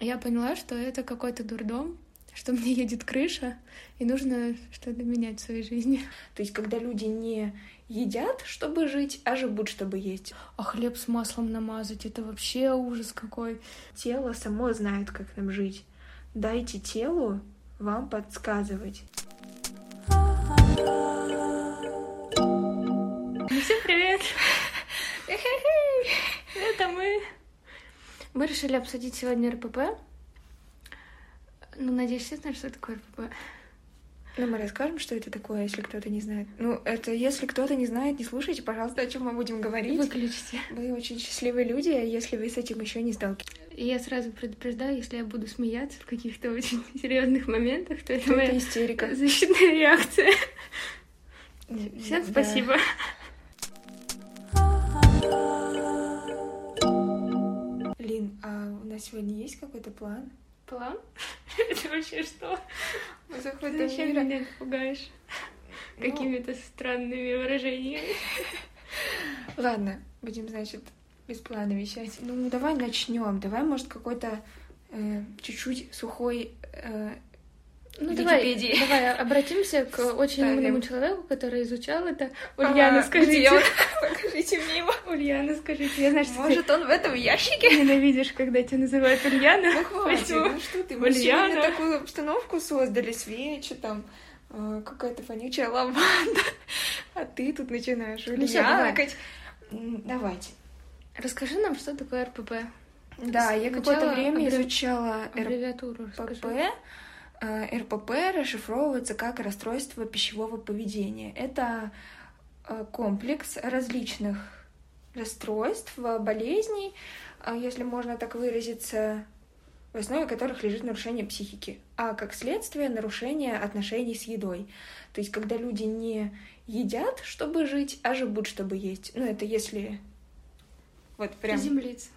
я поняла, что это какой-то дурдом, что мне едет крыша, и нужно что-то менять в своей жизни. То есть, когда люди не едят, чтобы жить, а живут, чтобы есть. А хлеб с маслом намазать — это вообще ужас какой. Тело само знает, как нам жить. Дайте телу вам подсказывать. Всем привет! Это мы. Мы решили обсудить сегодня РПП. Ну, надеюсь, все знают, что такое РПП. Ну, мы расскажем, что это такое, если кто-то не знает. Ну, это если кто-то не знает, не слушайте, пожалуйста, о чем мы будем говорить. Выключите. Вы очень счастливые люди, если вы с этим еще не сталкивались. И я сразу предупреждаю, если я буду смеяться в каких-то очень серьезных моментах, то это, Это моя истерика. защитная реакция. Всем Да. спасибо. Лин, а у нас сегодня есть какой-то план? План? Это вообще что? Мы Ты заходим зачем меня пугаешь Ну, какими-то странными выражениями? Ладно, будем, значит, без плана вещать. Ну, давай начнем. Давай, может, какой-то э, чуть-чуть сухой э, Ну, давай, давай обратимся к очень Ставим. умному человеку, который изучал это. Ульяна, А, скажите. где он? Ульяна, скажите. Я знаю, что Может, он в этом ящике? ты ненавидишь, когда тебя называют Ульяна. Ну, хватит, Поэтому- ну что ты, мы сегодня Ульяна. такую обстановку создали, свечи там, э, какая-то вонючая лаванда, а ты тут начинаешь Ну ульянкать. М, Давайте. Расскажи нам, что такое РПП. Да, я какое-то время аббреви- изучала Аббревиатуру РПП. Э, РПП расшифровывается как расстройство пищевого поведения. Это э, комплекс различных расстройств, э, болезней, э, если можно так выразиться, в основе которых лежит нарушение психики, а как следствие нарушение отношений с едой. То есть, когда люди не едят, чтобы жить, а живут, чтобы есть. Ну, это если вот прям... Приземлиться.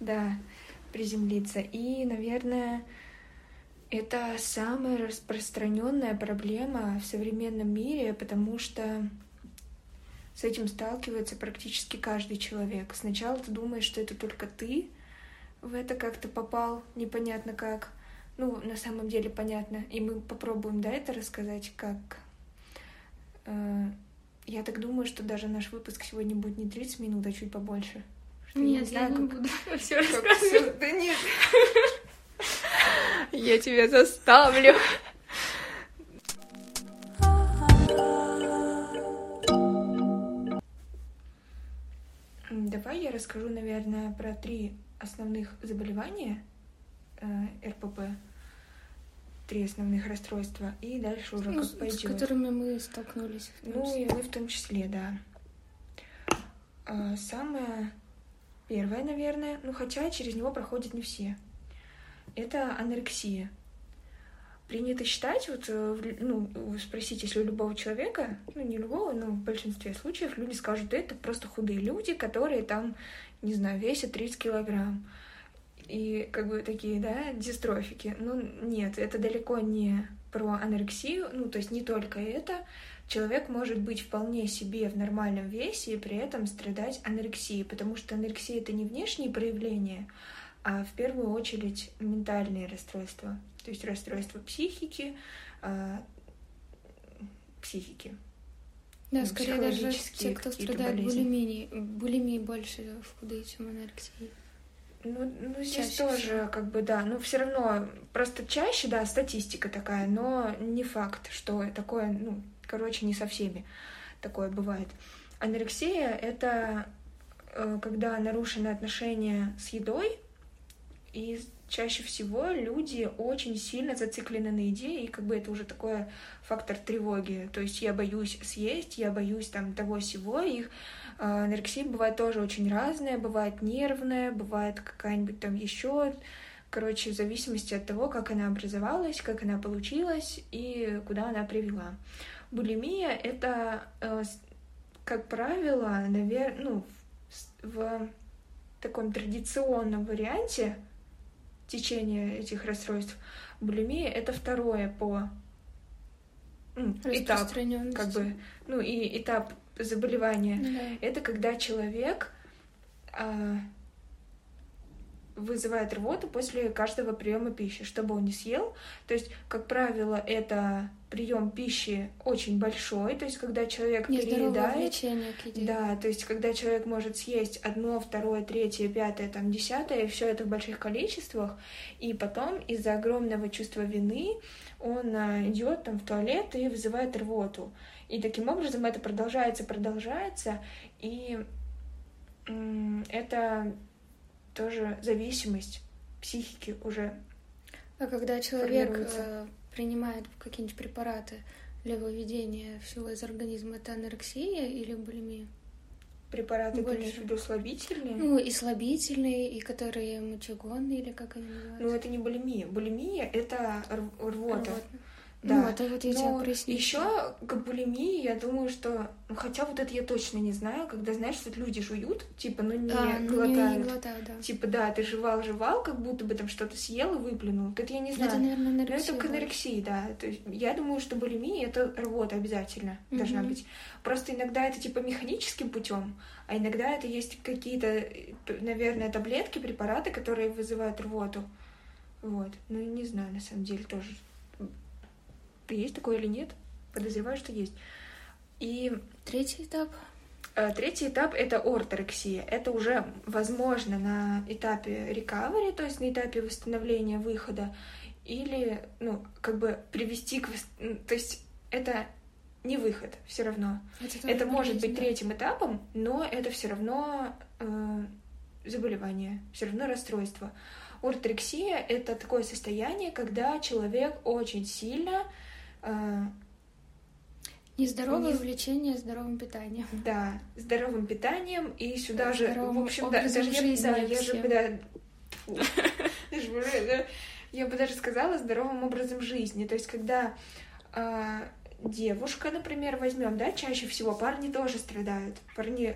Да, приземлиться. И, наверное, это самая распространенная проблема в современном мире, потому что с этим сталкивается практически каждый человек. Сначала ты думаешь, что это только ты в это как-то попал, непонятно как. Ну, на самом деле понятно. И мы попробуем, да, это рассказать, как... э, Я так думаю, что даже наш выпуск сегодня будет не 30 минут, а чуть побольше. Что Нет, я знаю, не как- буду все рассказывать. Да нет. Я тебя заставлю. Я расскажу, наверное, про три основных заболевания э, РПП, три основных расстройства, и дальше уже Ну, как с пойдет. которыми мы столкнулись. Ну и вы в том числе, да. А, Самое первое, наверное, ну хотя через него проходят не все. Это анорексия. Принято считать, вот, э, ну, спросите, если у любого человека, ну, не любого, но в большинстве случаев люди скажут, это просто худые люди, которые там, не знаю, весят 30 килограмм. И как бы такие, да, дистрофики. Ну, нет, это далеко не про анорексию, ну, то есть не только это. Человек может быть вполне себе в нормальном весе и при этом страдать анорексией, потому что анорексия — это не внешние проявления, а в первую очередь ментальные расстройства, то есть расстройства психики, а, психики. Да, ну, скорее даже те, кто страдает булимией. Булимии больше худые, чем анорексией. Ну, ну здесь Чаще тоже, всего. как бы, да, но все равно просто чаще, да, статистика такая, но не факт, что такое, ну, короче, не со всеми такое бывает. Анорексия — это э, когда нарушены отношения с едой, и чаще всего люди очень сильно зациклены на еде, и как бы это уже такой фактор тревоги. То есть я боюсь съесть, я боюсь там того всего. Их э, анорексия бывает тоже очень разная, бывает нервная, бывает какая-нибудь там еще. Короче, в зависимости от того, как она образовалась, как она получилась и куда она привела. Булимия — это, э, как правило, наверное, ну, в таком традиционном варианте течения этих расстройств, булимия — это второе по этап, как бы, ну и этап заболевания. Да. Это когда человек а, вызывает рвоту после каждого приема пищи, чтобы он не съел. То есть, как правило, это прием пищи очень большой, то есть когда человек переедает, да, то есть когда человек может съесть одно, второе, третье, пятое, там десятое, и все это в больших количествах, и потом из-за огромного чувства вины он а, идет там в туалет и вызывает рвоту. И таким образом это продолжается, продолжается, и это тоже зависимость психики уже. А когда человек э, принимает какие-нибудь препараты для выведения всего из организма, это анорексия или булимия? Препараты, Больше. ты имеешь в виду слабительные? Ну, и слабительные, и которые мочегонные, или как они называются? Ну, это не булимия. Булимия — это рвота. рвота. Да. Ну, это вот я Но еще к булимии, я думаю, что... Ну, хотя вот это я точно не знаю, когда, знаешь, что люди жуют, типа, ну, не а, глотают. Ну, не, не глотают да. Типа, да, ты жевал-жевал, как будто бы там что-то съел и выплюнул. Это я не знаю. Это, наверное, анорексия. Но это к анорексии, да. То есть я думаю, что булимия — это рвота обязательно mm-hmm. должна быть. Просто иногда это, типа, механическим путем, а иногда это есть какие-то, наверное, таблетки, препараты, которые вызывают рвоту. Вот. Ну, не знаю, на самом деле, тоже есть такое или нет? Подозреваю, что есть. И третий этап? Э, третий этап — это орторексия. Это уже возможно на этапе recovery, то есть на этапе восстановления выхода, или, ну, как бы привести к... То есть это не выход все равно. Это, это может быть да? третьим этапом, но это все равно э, заболевание, все равно расстройство. Орторексия — это такое состояние, когда человек очень сильно Нездоровое не... увлечение здоровым питанием. Да, здоровым питанием и сюда же, в общем, да, даже я, да, я же бы, да, я бы даже сказала здоровым образом жизни. То есть, когда э, девушка, например, возьмем, да, чаще всего парни тоже страдают. Парни,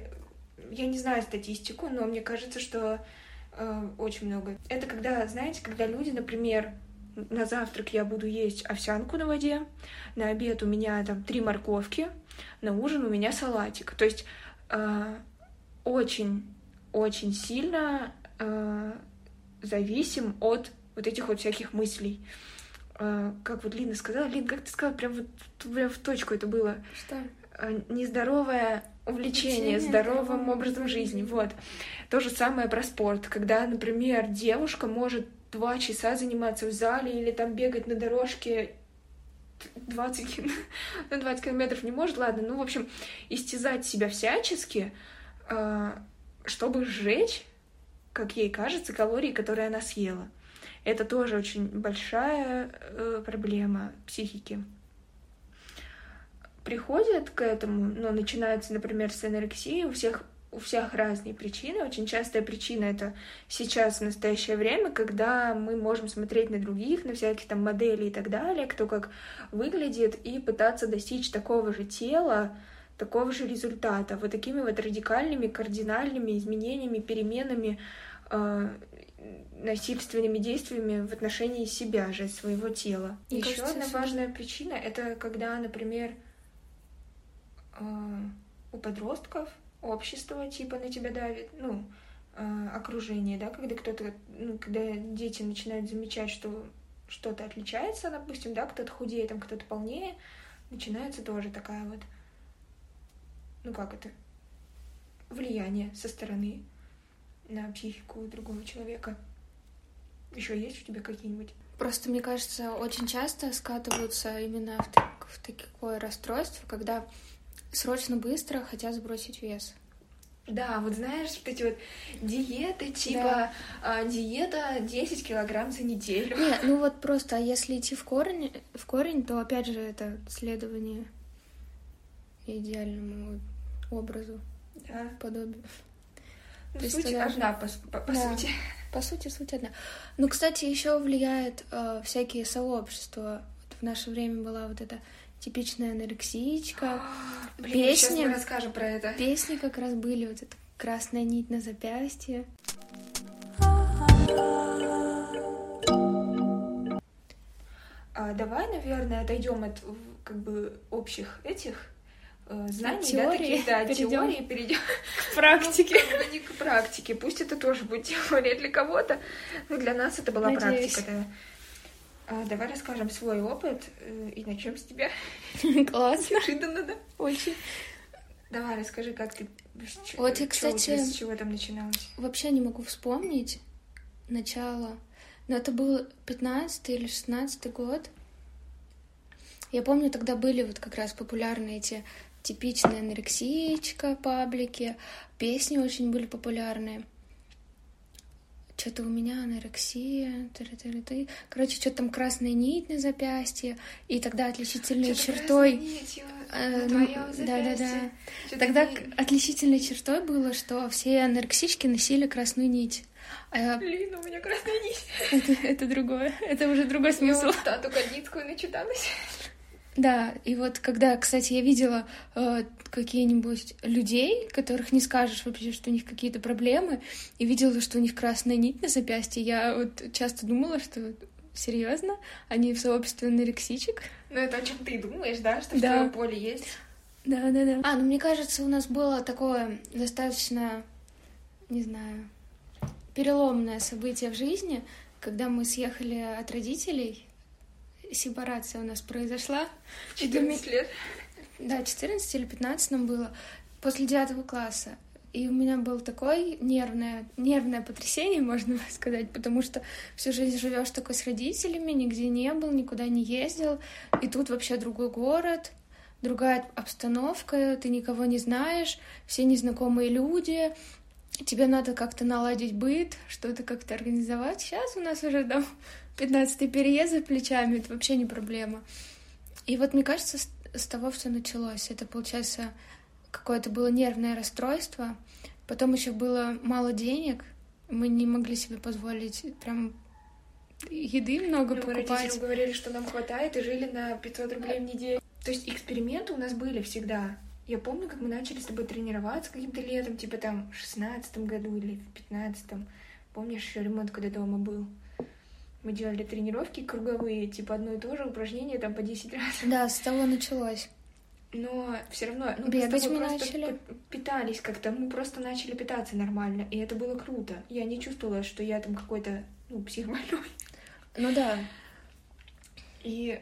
я не знаю статистику, но мне кажется, что э, очень много. Это когда, знаете, когда люди, например, на завтрак я буду есть овсянку на воде, на обед у меня там три морковки, на ужин у меня салатик. То есть э, очень, очень сильно э, зависим от вот этих вот всяких мыслей. Э, как вот Лина сказала, Лин, как ты сказала, прям вот прям в точку это было. Что? Э, нездоровое увлечение, здоровым образом жизни. Вот. То же самое про спорт. Когда, например, девушка может два часа заниматься в зале или там бегать на дорожке 20, на 20 километров не может, ладно, ну, в общем, истязать себя всячески, а, чтобы сжечь, как ей кажется, калории, которые она съела. Это тоже очень большая э, проблема психики. Приходят к этому, но ну, начинается, например, с анорексии, у всех у всех разные причины. Очень частая причина это сейчас, в настоящее время, когда мы можем смотреть на других, на всяких там моделей и так далее, кто как выглядит, и пытаться достичь такого же тела, такого же результата. Вот такими вот радикальными, кардинальными изменениями, переменами, э, насильственными действиями в отношении себя же, своего тела. Еще одна важная причина это когда, например, э, у подростков общество типа на тебя давит, ну, э, окружение, да, когда кто-то, ну, когда дети начинают замечать, что что-то отличается, допустим, да, кто-то худее, там кто-то полнее, начинается тоже такая вот, ну как это, влияние со стороны на психику другого человека. Еще есть у тебя какие-нибудь? Просто, мне кажется, очень часто скатываются именно в, так, в такое расстройство, когда срочно быстро хотят сбросить вес. Да, вот знаешь, вот эти вот диеты, типа да. а, диета 10 килограмм за неделю. Не, ну вот просто, а если идти в корень, в корень, то опять же это следование идеальному образу, да. подобию. Ну, то суть тогда... одна, по, по, по да. сути. По сути, суть одна. Ну, кстати, еще влияет э, всякие сообщества. Вот в наше время была вот эта типичная анорексичка. Блин, песни, мы расскажем про это. Песни как раз были, вот эта красная нить на запястье. А, давай, наверное, отойдем от как бы общих этих э, знаний, теории да, таких, да, перейдём. теории, перейдем К практике. Ну, как бы не к практике. Пусть это тоже будет теория для кого-то, но для нас это была Надеюсь. практика, да. А, давай расскажем свой опыт э, и начнем с тебя. Классно. Неожиданно, да? Очень. Давай, расскажи, как ты... Вот я, у тебя, кстати, С чего там начиналось? Вообще не могу вспомнить начало. Но это был 15 или 16 год. Я помню, тогда были вот как раз популярны эти типичные анорексичка паблики, песни очень были популярные. Что-то у меня анорексия, ты Короче, что-то там красная нить на запястье, и тогда отличительной чертой... Э, ну, твоём да-да-да. запястье. Чё-то Тогда не- отличительной чертой было, что все анорексички носили красную нить. А я- Блин, у меня красная нить. это, это другое, это уже другой Я смысл. вот Тату Кадницкую начиталась. Да, и вот когда, кстати, я видела э, какие-нибудь людей, которых не скажешь вообще, что у них какие-то проблемы, и видела, что у них красная нить на запястье, я вот часто думала, что серьезно, они в сообществе анорексичек. Ну, это о чем ты думаешь, да? Что в Да. твоем поле есть. Да, да, да. А, ну мне кажется, у нас было такое достаточно, не знаю, переломное событие в жизни, когда мы съехали от родителей. Сепарация у нас произошла. В И для меня- 14 лет. Да, 14 или 15 нам было, после девятого класса. И у меня было такое нервное, нервное потрясение, можно сказать, потому что всю жизнь живешь такой с родителями, нигде не был, никуда не ездил, и тут вообще другой город, другая обстановка, ты никого не знаешь, все незнакомые люди, тебе надо как-то наладить быт, что-то как-то организовать. Сейчас у нас уже там 15 переезд за плечами, это вообще не проблема. И вот мне кажется, с, с того все началось. Это, получается, какое-то было нервное расстройство. Потом еще было мало денег. Мы не могли себе позволить прям еды много Ну, покупать. родителям говорили, что нам хватает, и жили на 500 рублей в неделю. То есть эксперименты у нас были всегда. Я помню, как мы начали с тобой тренироваться каким-то летом, типа там в шестнадцатом году или в пятнадцатом. Помнишь, еще ремонт, когда дома был? Мы делали тренировки круговые, типа одно и то же упражнение там по 10 раз. Да, с того началось. Но все равно ну, Бегать мы просто начали. питались как-то, мы просто начали питаться нормально, и это было круто. Я не чувствовала, что я там какой-то, ну, психбольной. Ну да. И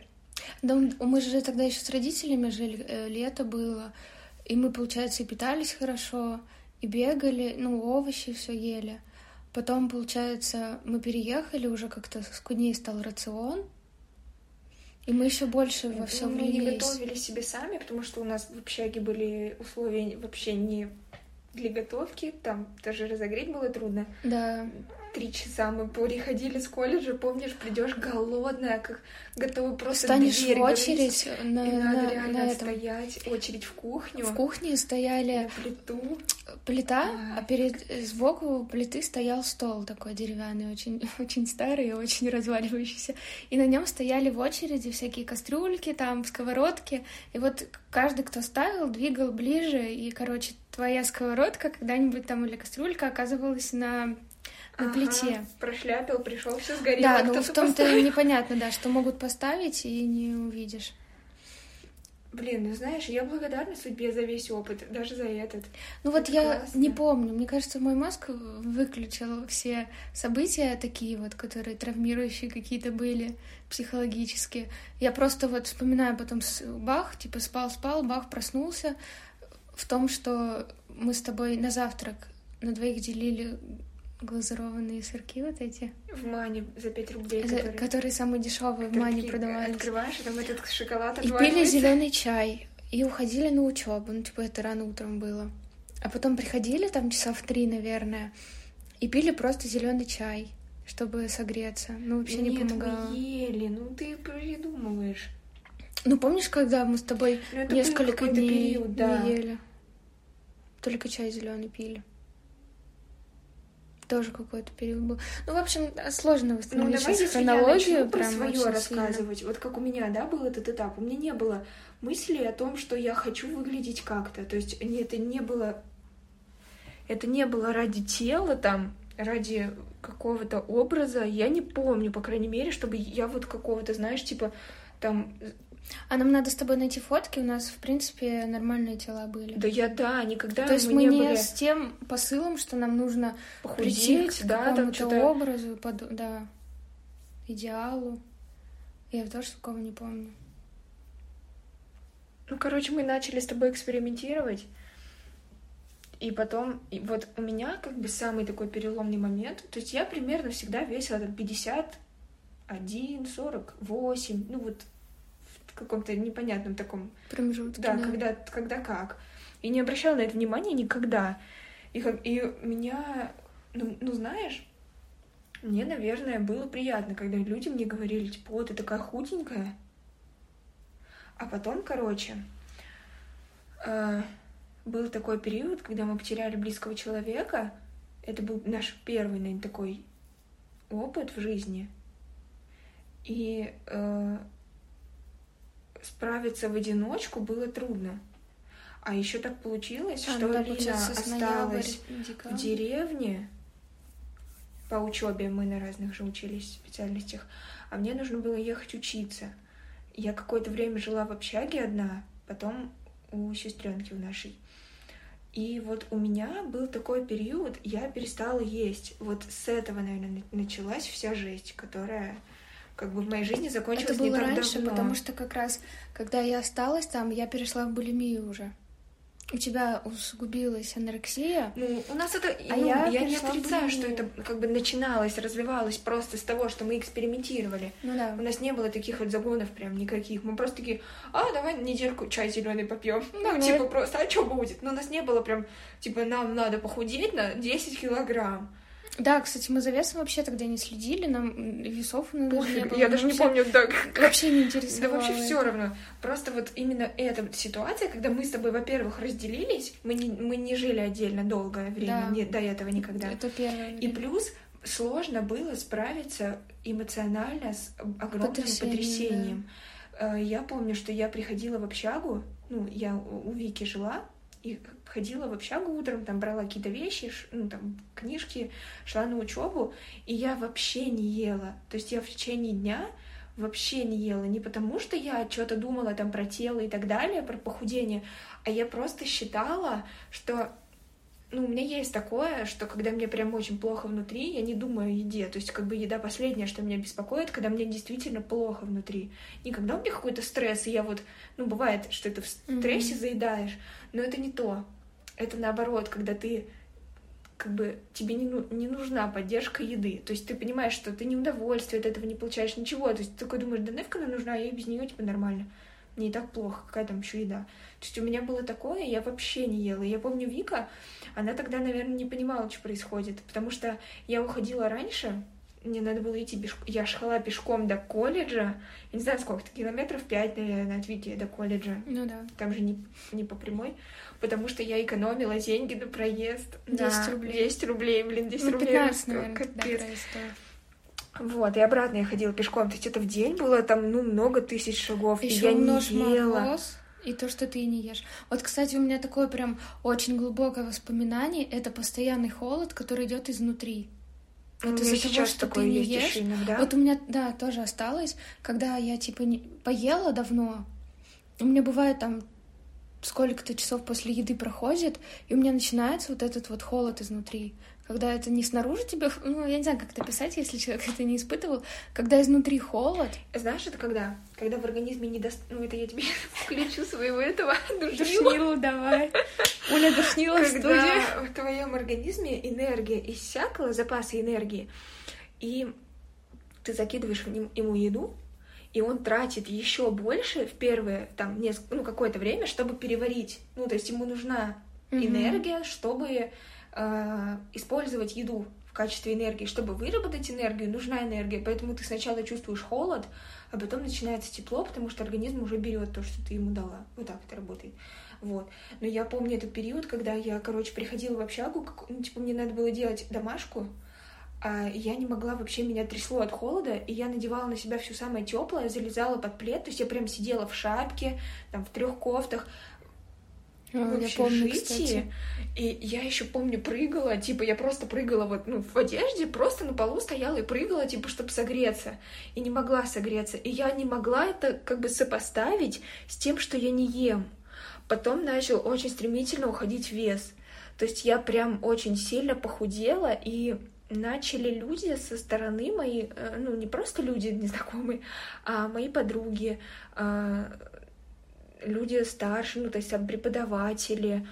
Да, мы же тогда еще с родителями жили, э, лето было, и мы, получается, и питались хорошо, и бегали, ну, овощи все ели. Потом, получается, мы переехали, уже как-то скуднее стал рацион, и мы еще больше во все мы не готовили себе сами, потому что у нас в общаге были условия вообще не для готовки, там даже разогреть было трудно. Да, Три часа мы приходили с колледжа, помнишь, придешь голодная, как готовы просто станешь дверь в говорить. очередь на, И надо на- реально на этом. стоять, очередь в кухню, В кухне стояли на плиту. плита, Ай. а перед э, сбоку плиты стоял стол такой деревянный, очень, очень старый и очень разваливающийся. И на нем стояли в очереди всякие кастрюльки, там, сковородки. И вот каждый, кто ставил, двигал ближе. И, короче, твоя сковородка когда-нибудь там или кастрюлька оказывалась на, на Ага, плите. Прошляпил, пришел, все сгорело. Да, ну кто-то в том-то непонятно, да, что могут поставить и не увидишь. Блин, ну знаешь, я благодарна судьбе за весь опыт, даже за этот. Ну вот Это я классно. не помню, мне кажется, мой мозг выключил все события такие вот, которые травмирующие какие-то были психологические. Я просто вот вспоминаю потом бах, типа спал-спал, бах, проснулся в том, что мы с тобой на завтрак на двоих делили глазированные сырки вот эти, В мане за 5 рублей, за- которые... которые самые дешевые в мане продавались. Открываешь, и там этот шоколад И пили зеленый чай. И уходили на учебу. Ну, типа, это рано утром было. А потом приходили там часа в три, наверное, и пили просто зеленый чай, чтобы согреться. Ну, вообще не Нет, помогало. мы ели, ну ты придумываешь. Ну, помнишь, когда мы с тобой Ну, несколько дней период, да. не ели? Только чай зеленый пили. Тоже какой-то период был. Ну, в общем, сложно Ну, восстановить давай, сейчас если я хронологию. про прям свое очень сильно. рассказывать. Вот как у меня, да, был этот этап. У меня не было мысли о том, что я хочу выглядеть как-то. То есть это не было... Это не было ради тела там, ради какого-то образа. Я не помню, по крайней мере, чтобы я вот какого-то, знаешь, типа там А нам надо с тобой найти фотки, у нас, в принципе, нормальные тела были. Да я, да, никогда То есть мы, мы, не не были с тем посылом, что нам нужно прийти похудеть, к да, там что-то... образу, под- да, идеалу. Я тоже такого не помню. Ну, короче, мы начали с тобой экспериментировать. И потом, и вот у меня как бы самый такой переломный момент. То есть я примерно всегда весила там 51, 48, ну вот каком-то непонятном таком Промежутки, Да, когда, когда как. И не обращала на это внимания никогда. И, как, и меня, ну, ну, знаешь, мне, наверное, было приятно, когда люди мне говорили, типа, о, ты такая худенькая. А потом, короче, э, был такой период, когда мы потеряли близкого человека. Это был наш первый, наверное, такой опыт в жизни. И э, справиться в одиночку было трудно. А еще так получилось, А, что да, Лина получается, с ноября, осталась в деревне. По учебе мы на разных же учились специальностях. А мне нужно было ехать учиться. Я какое-то время жила в общаге одна, потом у сестренки у нашей. И вот у меня был такой период, я перестала есть. Вот с этого, наверное, началась вся жесть, которая как бы в моей жизни закончилась Это не было так раньше, давно. потому что как раз, когда я осталась там, я перешла в булимию уже. У тебя усугубилась анорексия. Ну, у нас это, А ну, я я, не отрицаю, что это как бы начиналось, развивалось просто с того, что мы экспериментировали. Ну да. У нас не было таких вот загонов прям никаких. Мы просто такие, а, давай недельку чай зеленый попьем. Ну, Давай. типа просто, а что будет? Но у нас не было прям, типа, нам надо похудеть на 10 килограмм. Да, кстати, мы за весом вообще тогда не следили, нам весов даже не было. я даже не помню, да, Вообще не Да интересовало. вообще все равно. Просто вот именно эта ситуация, когда мы с тобой, во-первых, разделились, мы не, мы не жили отдельно долгое время, Да. не- до этого никогда. Это первое. И плюс сложно было справиться эмоционально с огромным Потрясением, потрясением. Э, Я помню, что я приходила в общагу, ну, я у Вики жила, и ходила в общагу утром, там брала какие-то вещи, ну, там, книжки, шла на учебу, и я вообще не ела. То есть я в течение дня вообще не ела. Не потому, что я что-то думала там про тело и так далее, про похудение, а я просто считала, что ну, у меня есть такое, что когда мне прям очень плохо внутри, я не думаю о еде. То есть, как бы еда последняя, что меня беспокоит, когда мне действительно плохо внутри. Не когда у меня какой-то стресс, и я вот, ну, бывает, что ты в стрессе Мгм. заедаешь, но это не то. Это наоборот, когда ты как бы тебе не, ну- не нужна поддержка еды. То есть ты понимаешь, что ты не удовольствие от этого не получаешь ничего. То есть ты такой думаешь, да нафиг она нужна, я и без нее типа нормально. Мне и так плохо, какая там еще еда. То есть у меня было такое, я вообще не ела. Я помню Вика, она тогда, наверное, не понимала, что происходит, потому что я уходила раньше, мне надо было идти пешком. Я шла пешком до колледжа. Я не знаю, сколько-то километров, пять, наверное, от Вики до колледжа. Ну да. Там же не, не по прямой. Потому что я экономила деньги на проезд. 10 Да, рублей. 200 рублей, блин, 10 Ну, рублей. 15, это наверное, капец. стоил. Вот, и обратно я ходила пешком. То есть это в день было там, ну, много тысяч шагов. и Еще я не ела. мороз и то, что ты не ешь. Вот, кстати, у меня такое прям очень глубокое воспоминание. Это постоянный холод, который идет изнутри. Ну, Вот из-за того, что ты не ешь, иногда. Вот у меня, да, тоже осталось, когда я, типа, не... поела давно, у меня бывает там сколько-то часов после еды проходит, и у меня начинается вот этот вот холод изнутри. Когда это не снаружи тебе, ну, я не знаю, как это писать, если человек это не испытывал, когда изнутри холод, Знаешь, это когда? Когда в организме не даст... Ну, это я тебе включу своего этого душнилу давай. Оля душнила. Когда в твоем организме энергия иссякла, запасы энергии, и ты закидываешь ему еду, и он тратит еще больше в первое, там, несколько, ну, какое-то время, чтобы переварить. Ну, то есть ему нужна Мгм. энергия, чтобы э, использовать еду в качестве энергии. Чтобы выработать энергию, нужна энергия. Поэтому ты сначала чувствуешь холод, а потом начинается тепло, потому что организм уже берет то, что ты ему дала. Вот так это работает. Вот. Но я помню этот период, когда я, короче, приходила в общагу, как- ну, типа, мне надо было делать домашку, а я не могла вообще, меня трясло от холода, и я надевала на себя все самое теплое, залезала под плед, то есть я прям сидела в шапке, там, в трех кофтах, А, в я помню, общежитии. кстати. И я еще помню, прыгала, типа, я просто прыгала вот, ну, в одежде, просто на полу стояла и прыгала, типа, чтобы согреться. И не могла согреться. И я не могла это как бы сопоставить с тем, что я не ем. Потом начал очень стремительно уходить вес. То есть я прям очень сильно похудела, и начали люди со стороны мои, э, ну, не просто люди незнакомые, а мои подруги, а, люди старше, ну, то есть там преподаватели,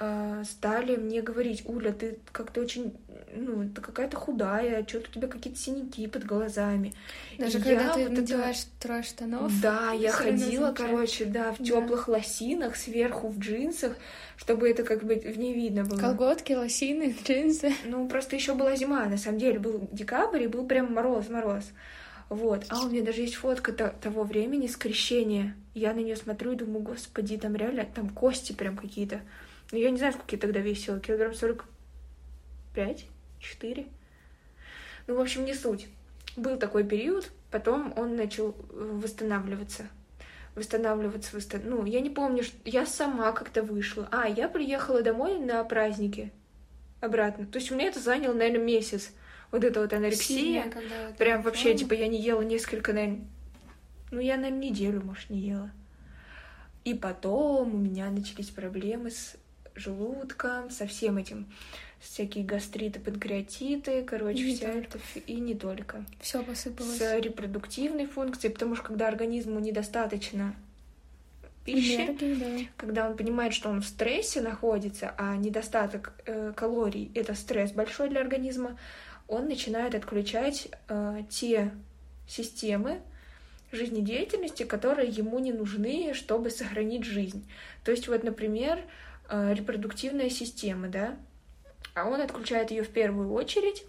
а, стали мне говорить, Уля, ты как-то очень, ну, ты какая-то худая, что-то у тебя какие-то синяки под глазами. Даже И когда я ты вот это- надеваешь трое штанов. Да, я ходила, короче, да, в Да. теплых лосинах, сверху в джинсах, чтобы это как бы в не видно было. Колготки, лосины, джинсы. Ну, просто еще была зима, на самом деле, был декабрь, и был прям мороз-мороз. Вот. А у меня даже есть фотка то- того времени скрещения. Я на нее смотрю и думаю, господи, там реально, там кости прям какие-то. Ну, я не знаю, сколько я тогда весила, килограмм сорок пять, четыре. Ну, в общем, не суть. Был такой период, потом он начал э, восстанавливаться. Восстанавливаться, восстан- ну, я не помню, что я сама как-то вышла. А, я приехала домой на праздники обратно. То есть у меня это заняло, наверное, месяц. Вот это вот анорексия. Сильная, когда Прям вообще, форма. типа, я не ела несколько, наверное... Ну, я, наверное, неделю, может, не ела. И потом у меня начались проблемы с желудком, со всем этим. Всякие гастриты, панкреатиты, короче, И не вся эта И не только. Все посыпалось. С репродуктивной функцией, потому что когда организму недостаточно пищи, Энергии, да. когда он понимает, что он в стрессе находится, а недостаток э, калорий это стресс большой для организма, он начинает отключать э, те системы жизнедеятельности, которые ему не нужны, чтобы сохранить жизнь. То есть вот, например, э, репродуктивная система, да, а он отключает ее в первую очередь,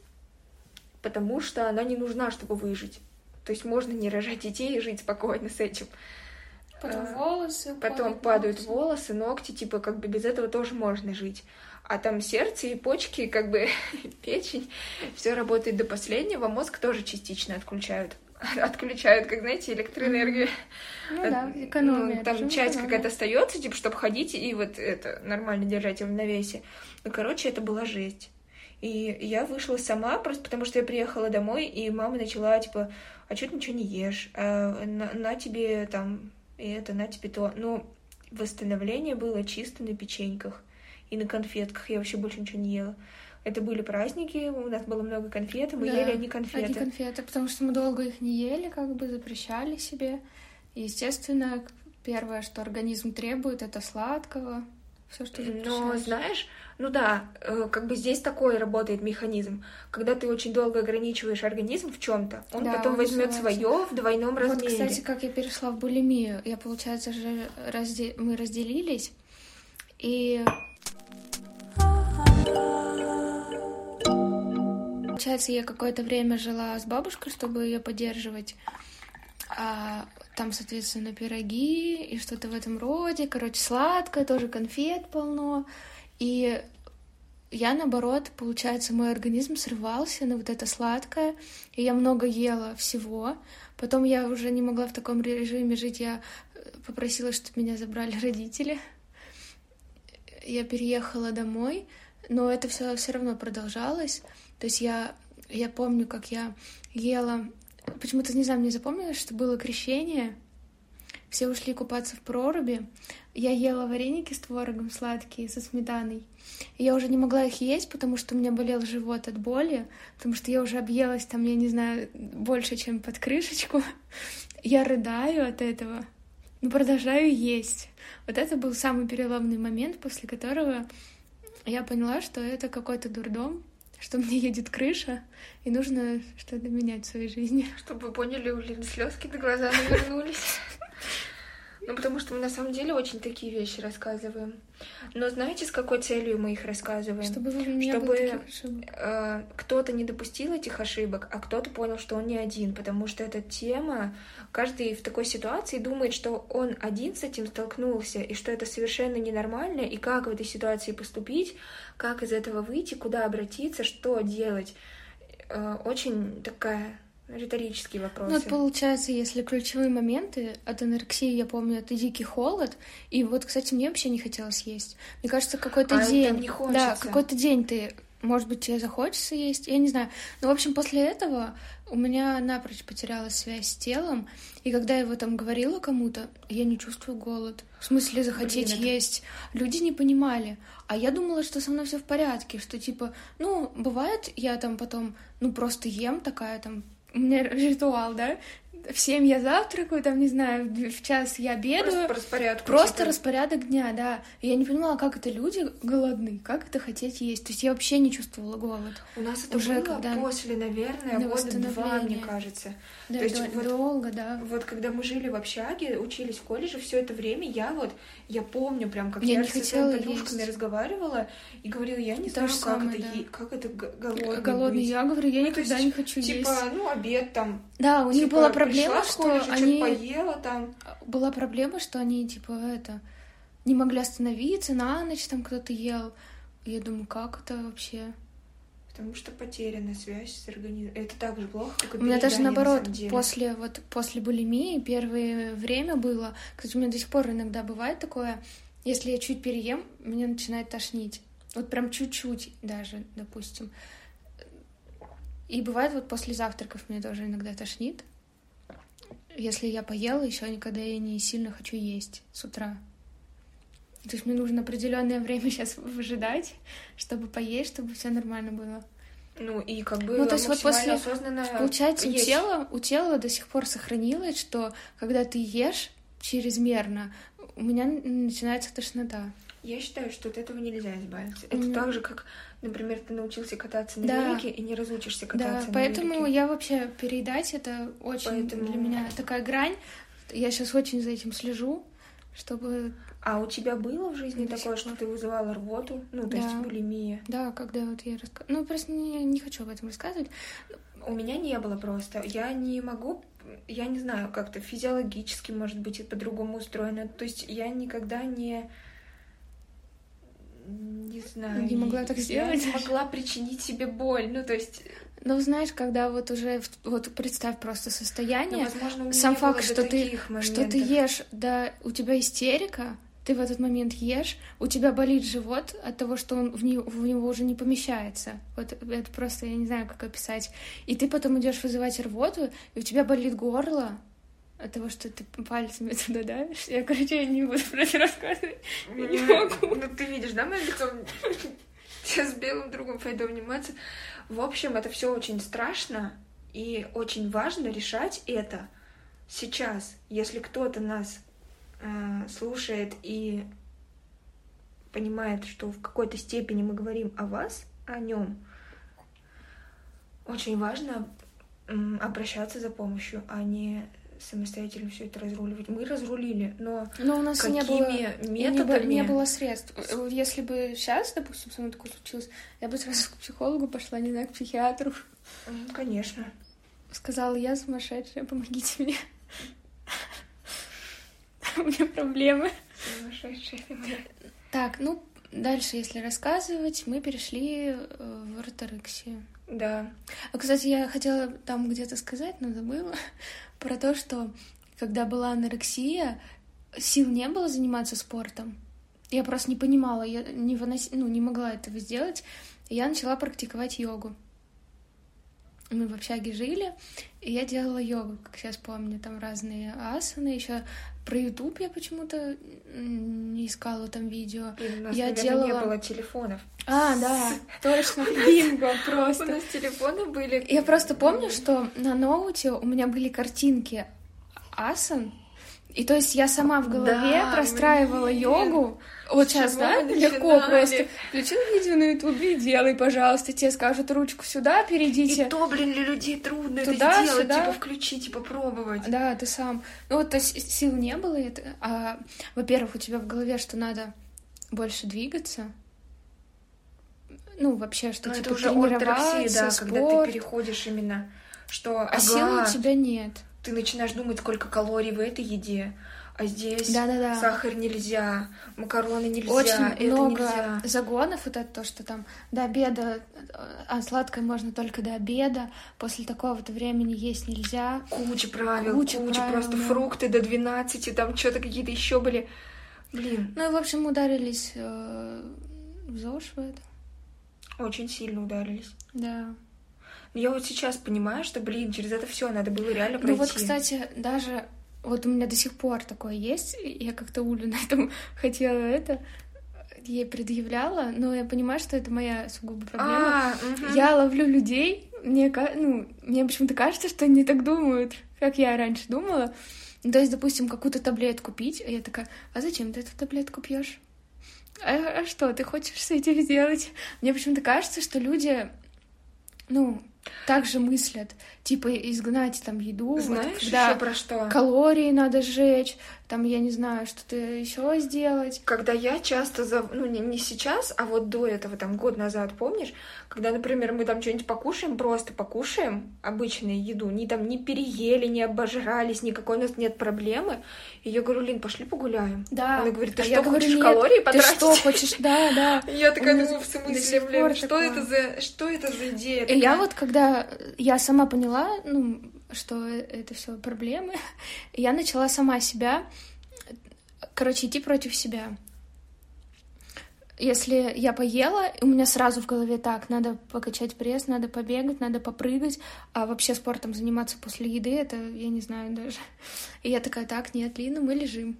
потому что она не нужна, чтобы выжить. То есть можно не рожать детей и жить спокойно с этим. Потом Э, волосы. Потом падают ногти. волосы, ногти, типа, как бы без этого тоже можно жить. А там сердце и почки, как бы печень, все работает до последнего. Мозг тоже частично отключают. Отключают, как знаете, электроэнергию. Ну Э, да, экономия. ну, там часть какая-то остается, типа, чтобы ходить и вот это нормально держать в равновесие. Ну, короче, это была жесть. И я вышла сама, просто потому что я приехала домой, и мама начала, типа, а что ты ничего не ешь? А, на, на тебе там и это, на тебе то. Но восстановление было чисто на печеньках и на конфетках. Я вообще больше ничего не ела. Это были праздники, у нас было много конфет, мы Да, ели одни конфеты. Одни конфеты, потому что мы долго их не ели, как бы запрещали себе. И, естественно, первое, что организм требует, это сладкого. Все, что Но знаешь, ну да, э, как бы здесь такой работает механизм. Когда ты очень долго ограничиваешь организм в чем-то, он Да, потом он возьмет свое в двойном Вот, размере. кстати, как я перешла в булимию. Я, получается, же разде- мы разделились. И... Получается, я какое-то время жила с бабушкой, чтобы ее поддерживать. А там, соответственно, пироги и что-то в этом роде. Короче, сладкое, тоже конфет полно. И я, наоборот, получается, мой организм срывался на вот это сладкое, и я много ела всего. Потом я уже не могла в таком режиме жить, я попросила, чтобы меня забрали родители. Я переехала домой, но это все все равно продолжалось. То есть я, я помню, как я ела... Почему-то, не знаю, мне запомнилось, что было крещение. Все ушли купаться в проруби. Я ела вареники с творогом сладкие, со сметаной. Я уже не могла их есть, потому что у меня болел живот от боли, потому что я уже объелась там, я не знаю, больше, чем под крышечку. Я рыдаю от этого, но продолжаю есть. Вот это был самый переломный момент, после которого я поняла, что это какой-то дурдом, что мне едет крыша, и нужно что-то менять в своей жизни. Чтобы вы поняли, у Лины слезки до глаза навернулись. Ну, потому что мы на самом деле очень такие вещи рассказываем. Но знаете, с какой целью мы их рассказываем? Чтобы меня Чтобы, э, кто-то не допустил этих ошибок, а кто-то понял, что он не один, потому что эта тема, каждый в такой ситуации думает, что он один с этим столкнулся, и что это совершенно ненормально, и как в этой ситуации поступить, как из этого выйти, куда обратиться, что делать. Э, Очень такая риторические вопросы. Ну, вот получается, если ключевые моменты от анорексии, я помню, это дикий холод, и вот, кстати, мне вообще не хотелось есть. Мне кажется, какой-то А день... там не да, хочется. какой-то день ты, может быть, тебе захочется есть, я не знаю. Но, в общем, после этого у меня напрочь потерялась связь с телом, и когда я его там говорила кому-то, я не чувствую голод. В смысле захотеть Блин, это- есть. Люди не понимали. А я думала, что со мной все в порядке, что типа, ну, бывает, я там потом, ну, просто ем такая там, у меня ритуал, да? В семь я завтракаю, там, не знаю, в час я обедаю. Просто по распорядку. Просто типа. распорядок дня, да. И я не понимала, как это люди голодны, как это хотеть есть. То есть я вообще не чувствовала голод. У нас это уже было когда после, наверное, на года два, мне кажется. Да, То есть дол- вот- долго, да. Вот когда мы жили в общаге, учились в колледже, все это время я вот, я помню прям, как Я я, не со своими подружками есть. разговаривала и говорила, я не То знаю, как, самое, это, да. е- как это г- голодный, быть. Я говорю, я Ну, никогда есть, не хочу Типа, есть. ну, обед там. Да, у них типа, была проблема, пришла в что они... поела там. Была проблема, что они, типа, это... Не могли остановиться, на ночь там кто-то ел. Я думаю, как это вообще? Потому что потеряна связь с организмом. Это так же плохо, как У меня даже на наоборот, деле. после вот после булимии первое время было, кстати, у меня до сих пор иногда бывает такое, если я чуть переем, меня начинает тошнить. Вот прям чуть-чуть даже, допустим. И бывает вот после завтраков меня тоже иногда тошнит. Если я поела, еще никогда я не сильно хочу есть с утра. То есть мне нужно определенное время сейчас выжидать, чтобы поесть, чтобы все нормально было. Ну, и как бы Ну, то есть вот после- осознанно Получается, у есть. тела, у тела до сих пор сохранилось, что когда ты ешь чрезмерно, у меня начинается тошнота. Я считаю, что от этого нельзя избавиться. У Это так же, как, например, ты научился кататься на Да. велике и не разучишься Да, кататься на поэтому велике. я вообще переедать это очень Поэтому- для меня такая грань. Я сейчас очень за этим слежу, чтобы А у тебя было в жизни До такое, что ты вызывала рвоту? Ну, то есть Да. булимия. да, когда вот я раска... ну просто не, не хочу об этом рассказывать. У меня не было просто. Я не могу, я не знаю, как-то физиологически, может быть, и по-другому устроено. То есть я никогда не не знаю. Не могла так я сделать? не могла причинить себе боль. Ну, то есть, Но знаешь, когда вот уже вот представь просто ну, состояние, возможно, у меня сам факт, что ты таких что моментов. ты ешь, да, у тебя истерика, ты в этот момент ешь, у тебя болит живот от того, что он в, не- в него уже не помещается. Вот это просто, я не знаю, как описать. И ты потом идешь вызывать рвоту, и у тебя болит горло от того, что ты пальцами туда давишь. Я, короче, не буду про это рассказывать. Я не могу. Ну, ты видишь, да, мое лицо? Я с белым другом пойду обниматься. В общем, это все очень страшно, и очень важно решать это сейчас. Если кто-то нас э, слушает и понимает, что в какой-то степени мы говорим о вас, о нем, очень важно обращаться за помощью, а не самостоятельно все это разруливать. Мы разрулили, но Но у нас какими не, было, методами? не было средств. Если бы сейчас, допустим, со мной такое случилось, я бы сразу к психологу пошла, не знаю, к психиатру. Конечно. Сказала, я сумасшедшая, помогите мне. У меня проблемы. Сумасшедшая. Так, ну, дальше, если рассказывать, мы перешли э, в орторексию. Да. А, кстати, я хотела там где-то сказать, но забыла, про то, что когда была анорексия, сил не было заниматься спортом. Я просто не понимала, я не, вынос... ну, не могла этого сделать. Я начала практиковать йогу. Мы в общаге жили, и я делала йогу, как сейчас помню, там разные асаны. Еще про YouTube я почему-то не искала там видео. И у нас, Я наверное, делала- не было телефонов. А, да, точно, бинго, У просто. нас телефоны были. Я просто помню, что на ноуте у меня были картинки асан, и то есть я сама в голове Да, простраивала блин. йогу. Вот сейчас, да, легко начинали? просто. Включил видео на ютубе и делай, пожалуйста. Тебе скажут ручку сюда, И перейдите. то, блин, для людей трудно Туда, это сделать, сюда. типа включить и попробовать. Да, ты сам. Ну вот, то есть сил не было. и это- а, во-первых, у тебя в голове, что надо больше двигаться. Ну, вообще, что Но типа это уже тренироваться, да, когда спорт. ты переходишь именно, что А ага, сил у тебя нет. Ты начинаешь думать, сколько калорий в этой еде, а здесь Да-да-да. сахар нельзя, макароны нельзя, Очень это много нельзя. загонов, вот это то, что там до обеда, а сладкое можно только до обеда, после такого-то времени есть нельзя. Куча правил, Куча куча, правил, просто да. фрукты до 12, там что-то какие-то еще были. Блин, Ну и, в общем, ударились э, в ЗОЖ в это. очень сильно ударились. Да. Но я вот сейчас понимаю, что, блин, через это все надо было реально Ну пройти. вот, кстати, даже вот у меня до сих пор такое есть. Я как-то Улю на этом хотела это ей предъявляла, но я понимаю, что это моя сугубо проблема. А, мгм. Я ловлю людей, мне, ну, мне почему-то кажется, что они так думают, как я раньше думала. Ну, то есть, допустим, какую-то таблетку пить, а я такая, а зачем ты эту таблетку пьешь? А, а что ты хочешь с этим сделать? Мне почему-то кажется, что люди, ну, так же мыслят, типа изгнать там еду, вот Знаешь когда еще про что? калории надо сжечь, там, я не знаю, что-то еще сделать. Когда я часто, за... ну не, не сейчас, а вот до этого, там, год назад, помнишь, когда, например, мы там что-нибудь покушаем, просто покушаем обычную еду, не там не переели, не обожрались, никакой у нас нет проблемы, и я говорю, Лин, пошли погуляем. Да. Она говорит, ты А что, я говорю, хочешь нет, калории Ты потратить? что хочешь? Да, да. Я такая У меня думаю, в смысле, блин, что это за, что это за идея? И я вот, когда я сама поняла, ну, что это все проблемы, я начала сама себя, короче, идти против себя. Если я поела, у меня сразу в голове так, надо покачать пресс, надо побегать, надо попрыгать, а вообще спортом заниматься после еды, это я не знаю даже. И я такая, так, нет, Лина, мы лежим.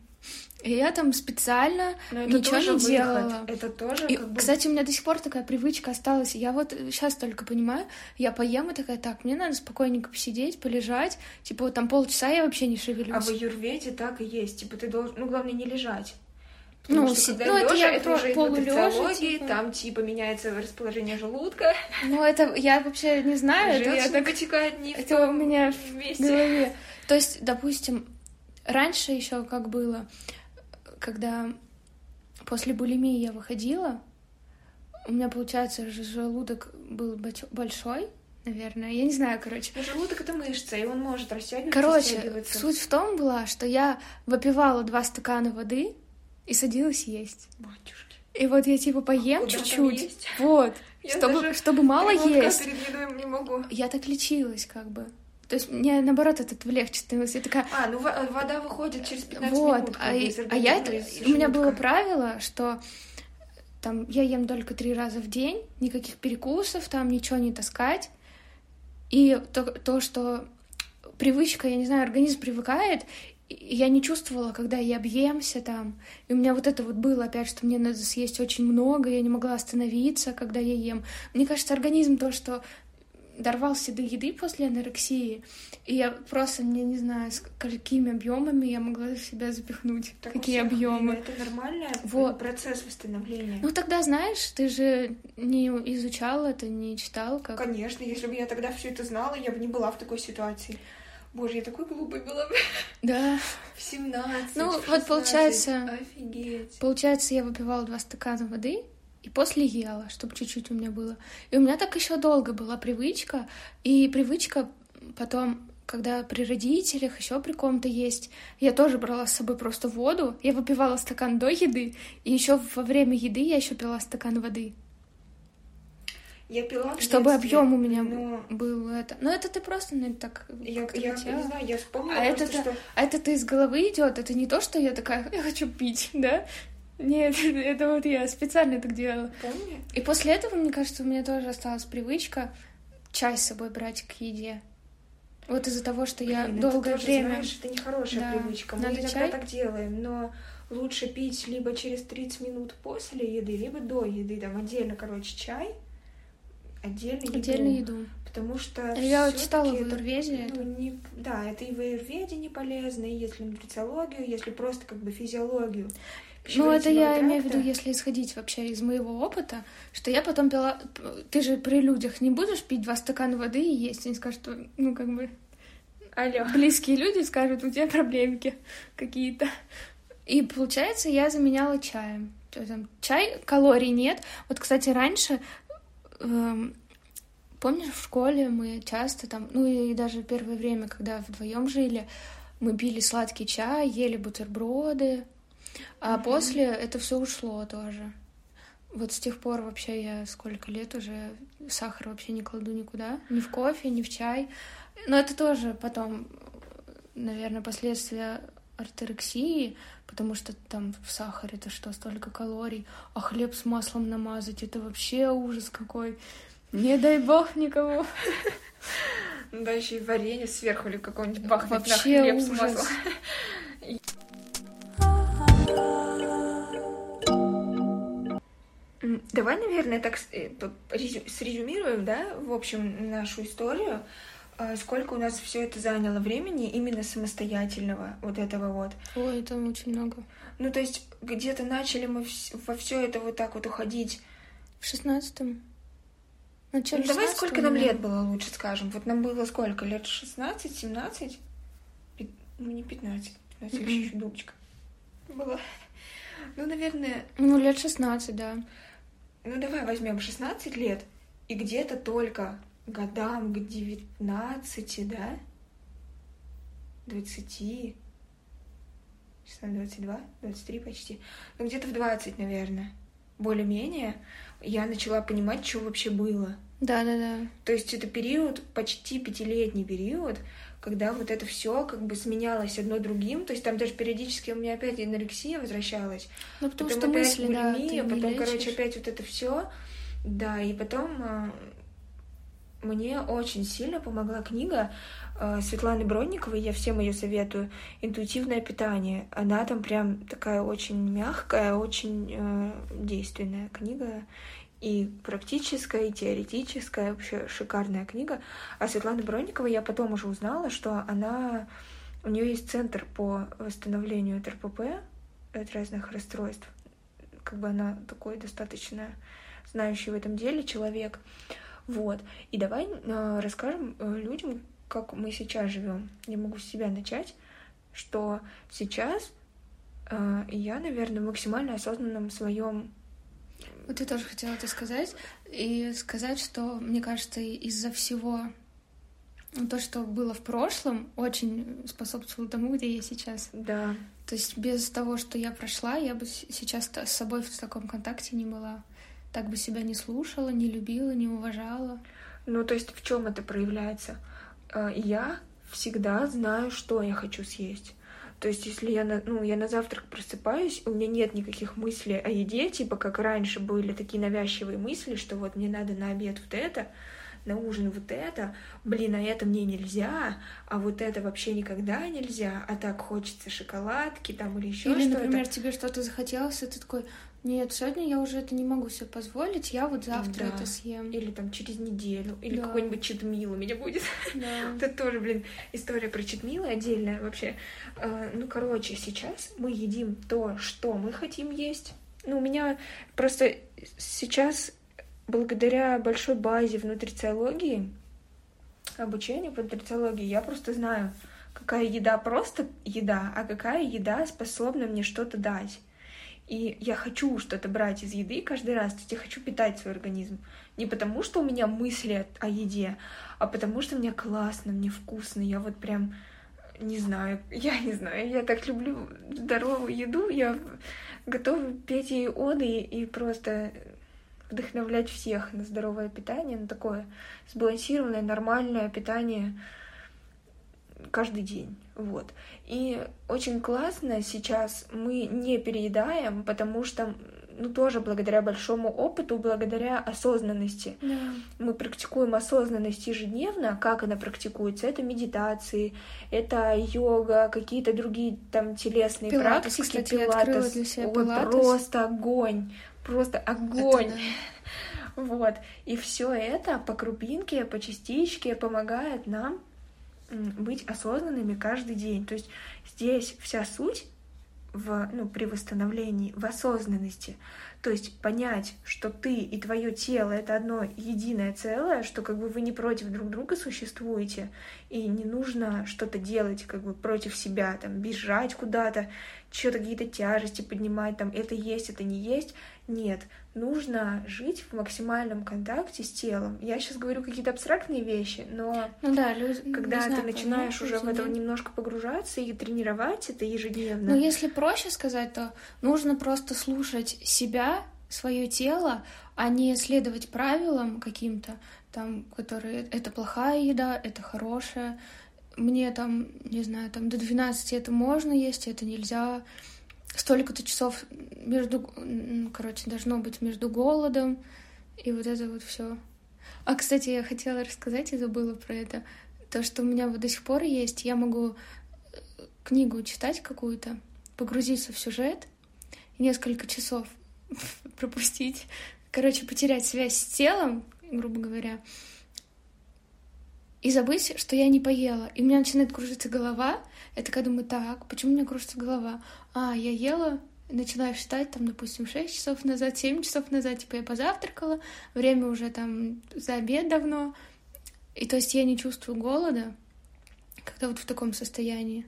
И я там специально Но это ничего тоже не выход. делала. Это тоже И, как бы... кстати, у меня до сих пор такая привычка осталась. Я вот сейчас только понимаю, я поем и такая, так, мне надо спокойненько посидеть, полежать. Типа вот там полчаса я вообще не шевелюсь. А в аюрведе так и есть. Типа ты должен, ну главное не лежать. Потому Ну, что когда ну, это лежа, это про- уже полулежа, типа. там типа меняется расположение желудка, Ну, это я вообще не знаю, это я желчь так... потекает не в Это у меня в месте. голове. То есть, допустим, раньше еще как было, когда после булимии я выходила, у меня, получается, желудок был большой, наверное. Я не знаю, короче. Ну, желудок это мышца, и он может растягиваться, Короче, суть в том была, что я выпивала два стакана воды и садилась есть. Батюшки. И вот я типа поем Куда там чуть-чуть, вот, Я чтобы, чтобы мало есть. перед едой не могу. Я так лечилась как бы. То есть мне наоборот от этого легче становилось. Я такая, А, ну во- вода выходит через 15 вот, минут. а, и- а я, из у меня было правило, что там я ем только три раза в день, никаких перекусов, там ничего не таскать. И то, то, что привычка, я не знаю, организм привыкает, и я не чувствовала, когда я объемся там. И у меня вот это вот было опять, что мне надо съесть очень много, я не могла остановиться, когда я ем. Мне кажется, организм то, что дорвался до еды после анорексии, и я просто, не, не знаю, с какими объемами я могла себя запихнуть, Так какие объемы. Это нормальный Вот. процесс восстановления. Ну тогда, знаешь, ты же не изучал это, не читал, как... Конечно, если бы я тогда все это знала, я бы не была в такой ситуации. Боже, я такой глупой была бы. Да. В 17, Ну, в вот 16. получается- Офигеть. Получается, я выпивала два стакана воды и после ела, чтобы чуть-чуть у меня было. И у меня так еще долго была привычка, и привычка потом, когда при родителях, еще при ком-то есть, я тоже брала с собой просто воду, я выпивала стакан до еды, и еще во время еды я еще пила стакан воды, Я пила в чтобы детстве, объем у меня но был это. Но это ты просто ну, так Я, я, хотела. не знаю, я вспомнила А просто, это-то- что... А это-то из головы идет, это не то, что я такая, я хочу пить, да? Нет, это вот я специально так делала. Помни? И после этого, мне кажется, у меня тоже осталась привычка чай с собой брать к еде. Вот из-за того, что я Блин, это долгое тоже, время... знаешь, это нехорошая Да. привычка. Мы Надо иногда чай? так делаем, но лучше пить либо через 30 минут после еды, либо до еды. Там отдельно, короче, чай, отдельно еду. Отдельно еду. Потому что Я вот всё-таки читала в это, Аюрведе ну, это. не- да, это и в аюрведе не полезно, и если нутрициологию, если просто как бы физиологию. Ну, это я пищевого имею в виду, тракта. если исходить вообще из моего опыта, что я потом пила... Ты же при людях не будешь пить два стакана воды и есть, они скажут, что, ну, как бы, Алло. близкие люди скажут, у тебя проблемки какие-то. И получается, я заменяла чаем. Там, чай, калорий нет. Вот, кстати, раньше, эм, помнишь, в школе мы часто там, ну и даже первое время, когда вдвоем жили, мы пили сладкий чай, ели бутерброды, а mm-hmm. после это все ушло тоже. Вот с тех пор вообще я сколько лет уже сахар вообще не кладу никуда, ни в кофе, ни в чай. Но это тоже потом, наверное, последствия орторексии, потому что там в сахаре это что, столько калорий, а хлеб с маслом намазать, это вообще ужас какой. Не дай бог никому. Да еще и варенье сверху или какой-нибудь бахнуть на хлеб ужас. с маслом. Давай, наверное, так э, срезюмируем, да, в общем, нашу историю. А сколько у нас все это заняло времени именно самостоятельного вот этого вот? Ой, это очень много. Ну, то есть где-то начали мы во все это вот так вот уходить. В шестнадцатом. Ну, давай сколько нам лет было, лучше скажем. Вот нам было сколько? Лет 16, 17? Пи... Ну, не 15. 15 mm-hmm. еще дубочка была. Ну, наверное... Ну, лет 16, да. Ну, давай возьмем 16 лет, и где-то только годам к 19, да? 20, 16, 22, 23 почти. Ну, где-то в 20, наверное. Более-менее я начала понимать, что вообще было. Да, да, да. То есть это период, почти пятилетний период, когда вот это все как бы сменялось одно другим. То есть там даже периодически у меня опять анорексия возвращалась. Ну, потому потом что опять мысли, булимия, да, потом, короче, опять вот это все. Да, и потом а, мне очень сильно помогла книга э, Светланы Бронниковой, я всем ее советую, «Интуитивное питание». Она там прям такая очень мягкая, очень э, действенная книга, и практическая, и теоретическая, вообще шикарная книга. А Светлана Бронникова я потом уже узнала, что она... У нее есть центр по восстановлению от РПП, от разных расстройств. Как бы она такой достаточно знающий в этом деле человек. Вот. И давай э, расскажем э, людям, как мы сейчас живем. Я могу с себя начать, что сейчас э, я, наверное, максимально осознанном своем вот я тоже хотела это сказать. И сказать, что, мне кажется, из-за всего то, что было в прошлом, очень способствовало тому, где я сейчас. Да. То есть без того, что я прошла, я бы сейчас с собой в таком контакте не была так бы себя не слушала, не любила, не уважала. Ну, то есть в чем это проявляется? А, я всегда знаю, что я хочу съесть. То есть, если я на, ну, я на завтрак просыпаюсь, у меня нет никаких мыслей о еде, типа как раньше были такие навязчивые мысли, что вот мне надо на обед вот это, на ужин вот это, блин, а это мне нельзя, а вот это вообще никогда нельзя, а так хочется шоколадки там или еще что-то. Или, например, тебе что-то захотелось, и ты такой, нет, сегодня я уже это не могу себе позволить, я вот завтра да. это съем. Или там через неделю, или да. какой-нибудь читмил у меня будет. Да. это тоже, блин, история про читмилы отдельная вообще. А, ну, короче, сейчас мы едим то, что мы хотим есть. Ну, у меня просто сейчас, благодаря большой базе в нутрициологии, обучению по нутрициологии, я просто знаю, какая еда просто еда, а какая еда способна мне что-то дать. И я хочу что-то брать из еды каждый раз, то есть я хочу питать свой организм. Не потому, что у меня мысли о еде, а потому, что мне классно, мне вкусно. Я вот прям не знаю, я не знаю, я так люблю здоровую еду, я готова петь ей оды и просто вдохновлять всех на здоровое питание, на такое сбалансированное, нормальное питание каждый день. Вот. И очень классно сейчас мы не переедаем, потому что ну, тоже благодаря большому опыту, благодаря осознанности. Да. Мы практикуем осознанность ежедневно. Как она практикуется? Это медитации, это йога, какие-то другие там телесные пилатес, практики. Кстати, пилатес. для себя Ой, пилатес. просто огонь. Просто огонь. Это, да. Вот. И все это по крупинке, по частичке помогает нам быть осознанными каждый день. То есть здесь вся суть в, ну, при восстановлении, в осознанности. То есть понять, что ты и твое тело это одно единое целое, что как бы вы не против друг друга существуете, и не нужно что-то делать как бы против себя, там, бежать куда-то, что-то какие-то тяжести поднимать, там, это есть, это не есть. Нет, нужно жить в максимальном контакте с телом. Я сейчас говорю какие-то абстрактные вещи, но ну да, люди, когда знаю, ты начинаешь уже в это нет. немножко погружаться и тренировать это ежедневно. Ну, если проще сказать, то нужно просто слушать себя, свое тело, а не следовать правилам каким-то, там, которые это плохая еда, это хорошая. Мне там, не знаю, там до 12 это можно есть, это нельзя столько-то часов между, короче, должно быть между голодом и вот это вот все. А, кстати, я хотела рассказать и забыла про это. То, что у меня вот до сих пор есть, я могу э, книгу читать какую-то, погрузиться в сюжет несколько часов пропустить, короче, потерять связь с телом, грубо говоря, и забыть, что я не поела. И у меня начинает кружиться голова. Я такая думаю, так, почему у меня кружится голова? А, я ела, начинаю считать, там, допустим, 6 часов назад, 7 часов назад, типа я позавтракала, время уже там за обед давно. И то есть я не чувствую голода, когда вот в таком состоянии.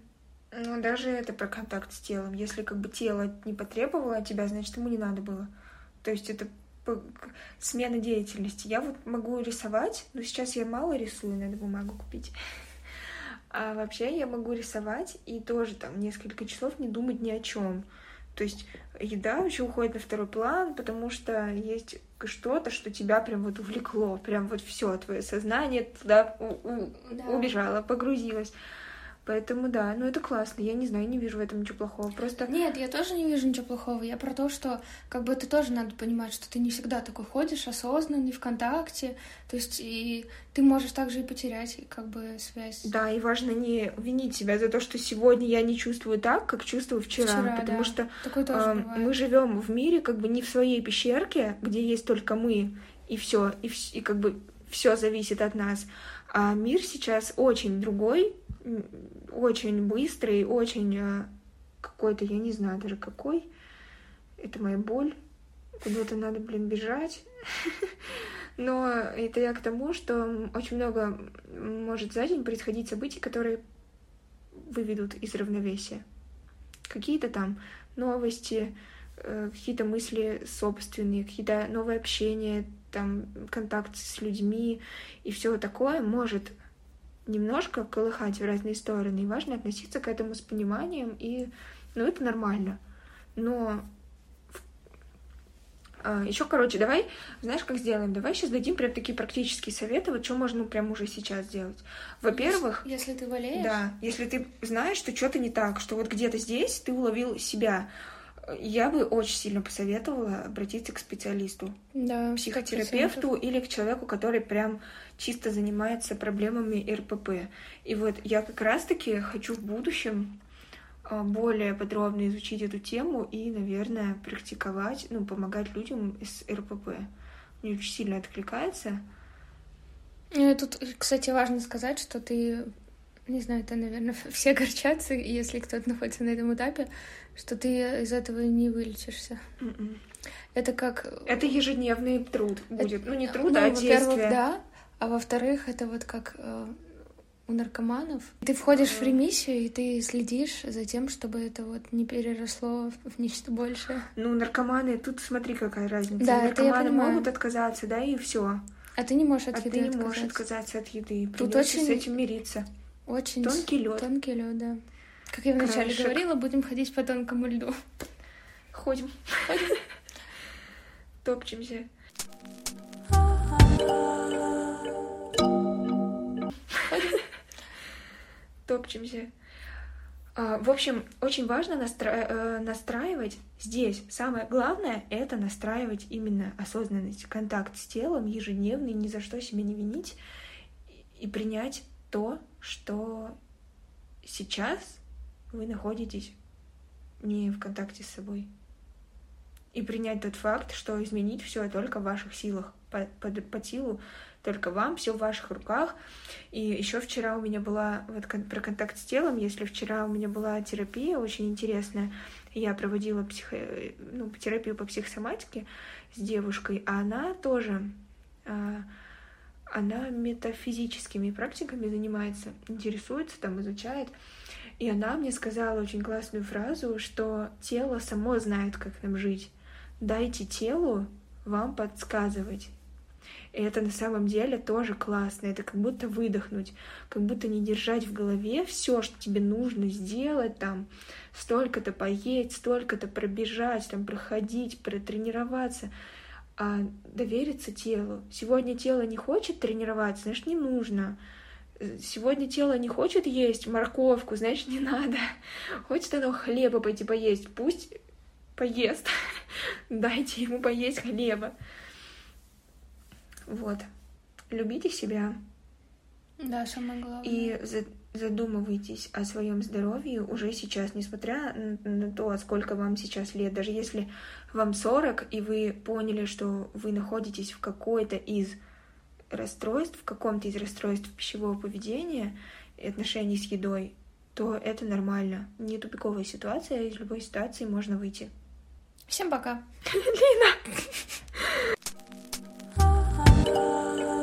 Ну, даже это про контакт с телом. Если как бы тело не потребовало от тебя, значит, ему не надо было. То есть это смена деятельности. Я вот могу рисовать, но сейчас я мало рисую, надо бумагу купить. А вообще я могу рисовать и тоже там несколько часов не думать ни о чем. То есть еда вообще уходит на второй план, потому что есть что-то, что тебя прям вот увлекло, прям вот все твое сознание туда да. убежало, погрузилось. Поэтому да, ну это классно. Я не знаю, не вижу в этом ничего плохого. Просто. Нет, я тоже не вижу ничего плохого. Я про то, что как бы это тоже надо понимать, что ты не всегда такой ходишь, осознанный, ВКонтакте. То есть и ты можешь также и потерять как бы связь. Да, и важно не винить себя за то, что сегодня я не чувствую так, как чувствую вчера. вчера потому да. что э, бывает. мы живем в мире как бы не в своей пещерке, где есть только мы, и все, и, и как бы все зависит от нас. А мир сейчас очень другой, очень быстрый, очень э, какой-то, я не знаю даже какой. Это моя боль. Куда-то надо, блин, бежать. Но это я к тому, что очень много может за день происходить событий, которые выведут из равновесия. Какие-то там новости, э, какие-то мысли собственные, какие-то новые общения, там контакт с людьми и все такое может немножко колыхать в разные стороны, и важно относиться к этому с пониманием, и, ну, это нормально. Но а, еще, короче, давай, знаешь, как сделаем? Давай сейчас дадим прям такие практические советы, вот что можно прям уже сейчас сделать. Во-первых... Если ты болеешь? Да, если ты знаешь, что что-то не так, что вот где-то здесь ты уловил себя, я бы очень сильно посоветовала обратиться к специалисту, да, психотерапевту 100%. или к человеку, который прям чисто занимается проблемами РПП. И вот я как раз-таки хочу в будущем более подробно изучить эту тему и, наверное, практиковать, ну, помогать людям с РПП. Мне очень сильно откликается. Ну, тут, кстати, важно сказать, что ты, не знаю, это, наверное, все горчатся, если кто-то находится на этом этапе, что ты из этого не вылечишься. Mm-mm. Это как... Это ежедневный труд будет. Это... Ну, не труд, ну, а действие. Во-первых, да, а во-вторых, это вот как э, у наркоманов. Ты входишь mm-hmm. в ремиссию, и ты следишь за тем, чтобы это вот не переросло в нечто большее. Ну, наркоманы, тут смотри, какая разница. Да, наркоманы могут отказаться, да, и все. А ты не можешь от а еды ты не отказаться. можешь отказаться от еды. Тут очень... с этим мириться. Очень тонкий лед. Тонкий лед, да. Как я вначале Краешек. говорила, будем ходить по тонкому льду. Ходим. Ходим. Топчемся. Ходим. Топчемся. А, в общем, очень важно настра... э, настраивать здесь. Самое главное — это настраивать именно осознанность, контакт с телом ежедневный, ни за что себя не винить и принять то, что сейчас вы находитесь не в контакте с собой. И принять тот факт, что изменить все только в ваших силах, по, по, по силу только вам, все в ваших руках. И еще вчера у меня была вот про контакт с телом. Если вчера у меня была терапия очень интересная, я проводила психо, ну, терапию по психосоматике с девушкой, а она тоже она метафизическими практиками занимается, интересуется, там изучает. И она мне сказала очень классную фразу, что тело само знает, как нам жить. Дайте телу вам подсказывать. И это на самом деле тоже классно. Это как будто выдохнуть, как будто не держать в голове все, что тебе нужно сделать, там, столько-то поесть, столько-то пробежать, там, проходить, протренироваться, а довериться телу. Сегодня тело не хочет тренироваться, значит, не нужно. Сегодня тело не хочет есть морковку, значит, не надо. Хочет оно хлеба пойти поесть, пусть поест. Дайте ему поесть хлеба. Вот. Любите себя. Да, самое главное. И задумывайтесь о своем здоровье уже сейчас, несмотря на то, сколько вам сейчас лет. Даже если вам 40, и вы поняли, что вы находитесь в какой-то из расстройств, в каком-то из расстройств пищевого поведения и отношений с едой, то это нормально. Не тупиковая ситуация, из любой ситуации можно выйти. Всем пока. Лина.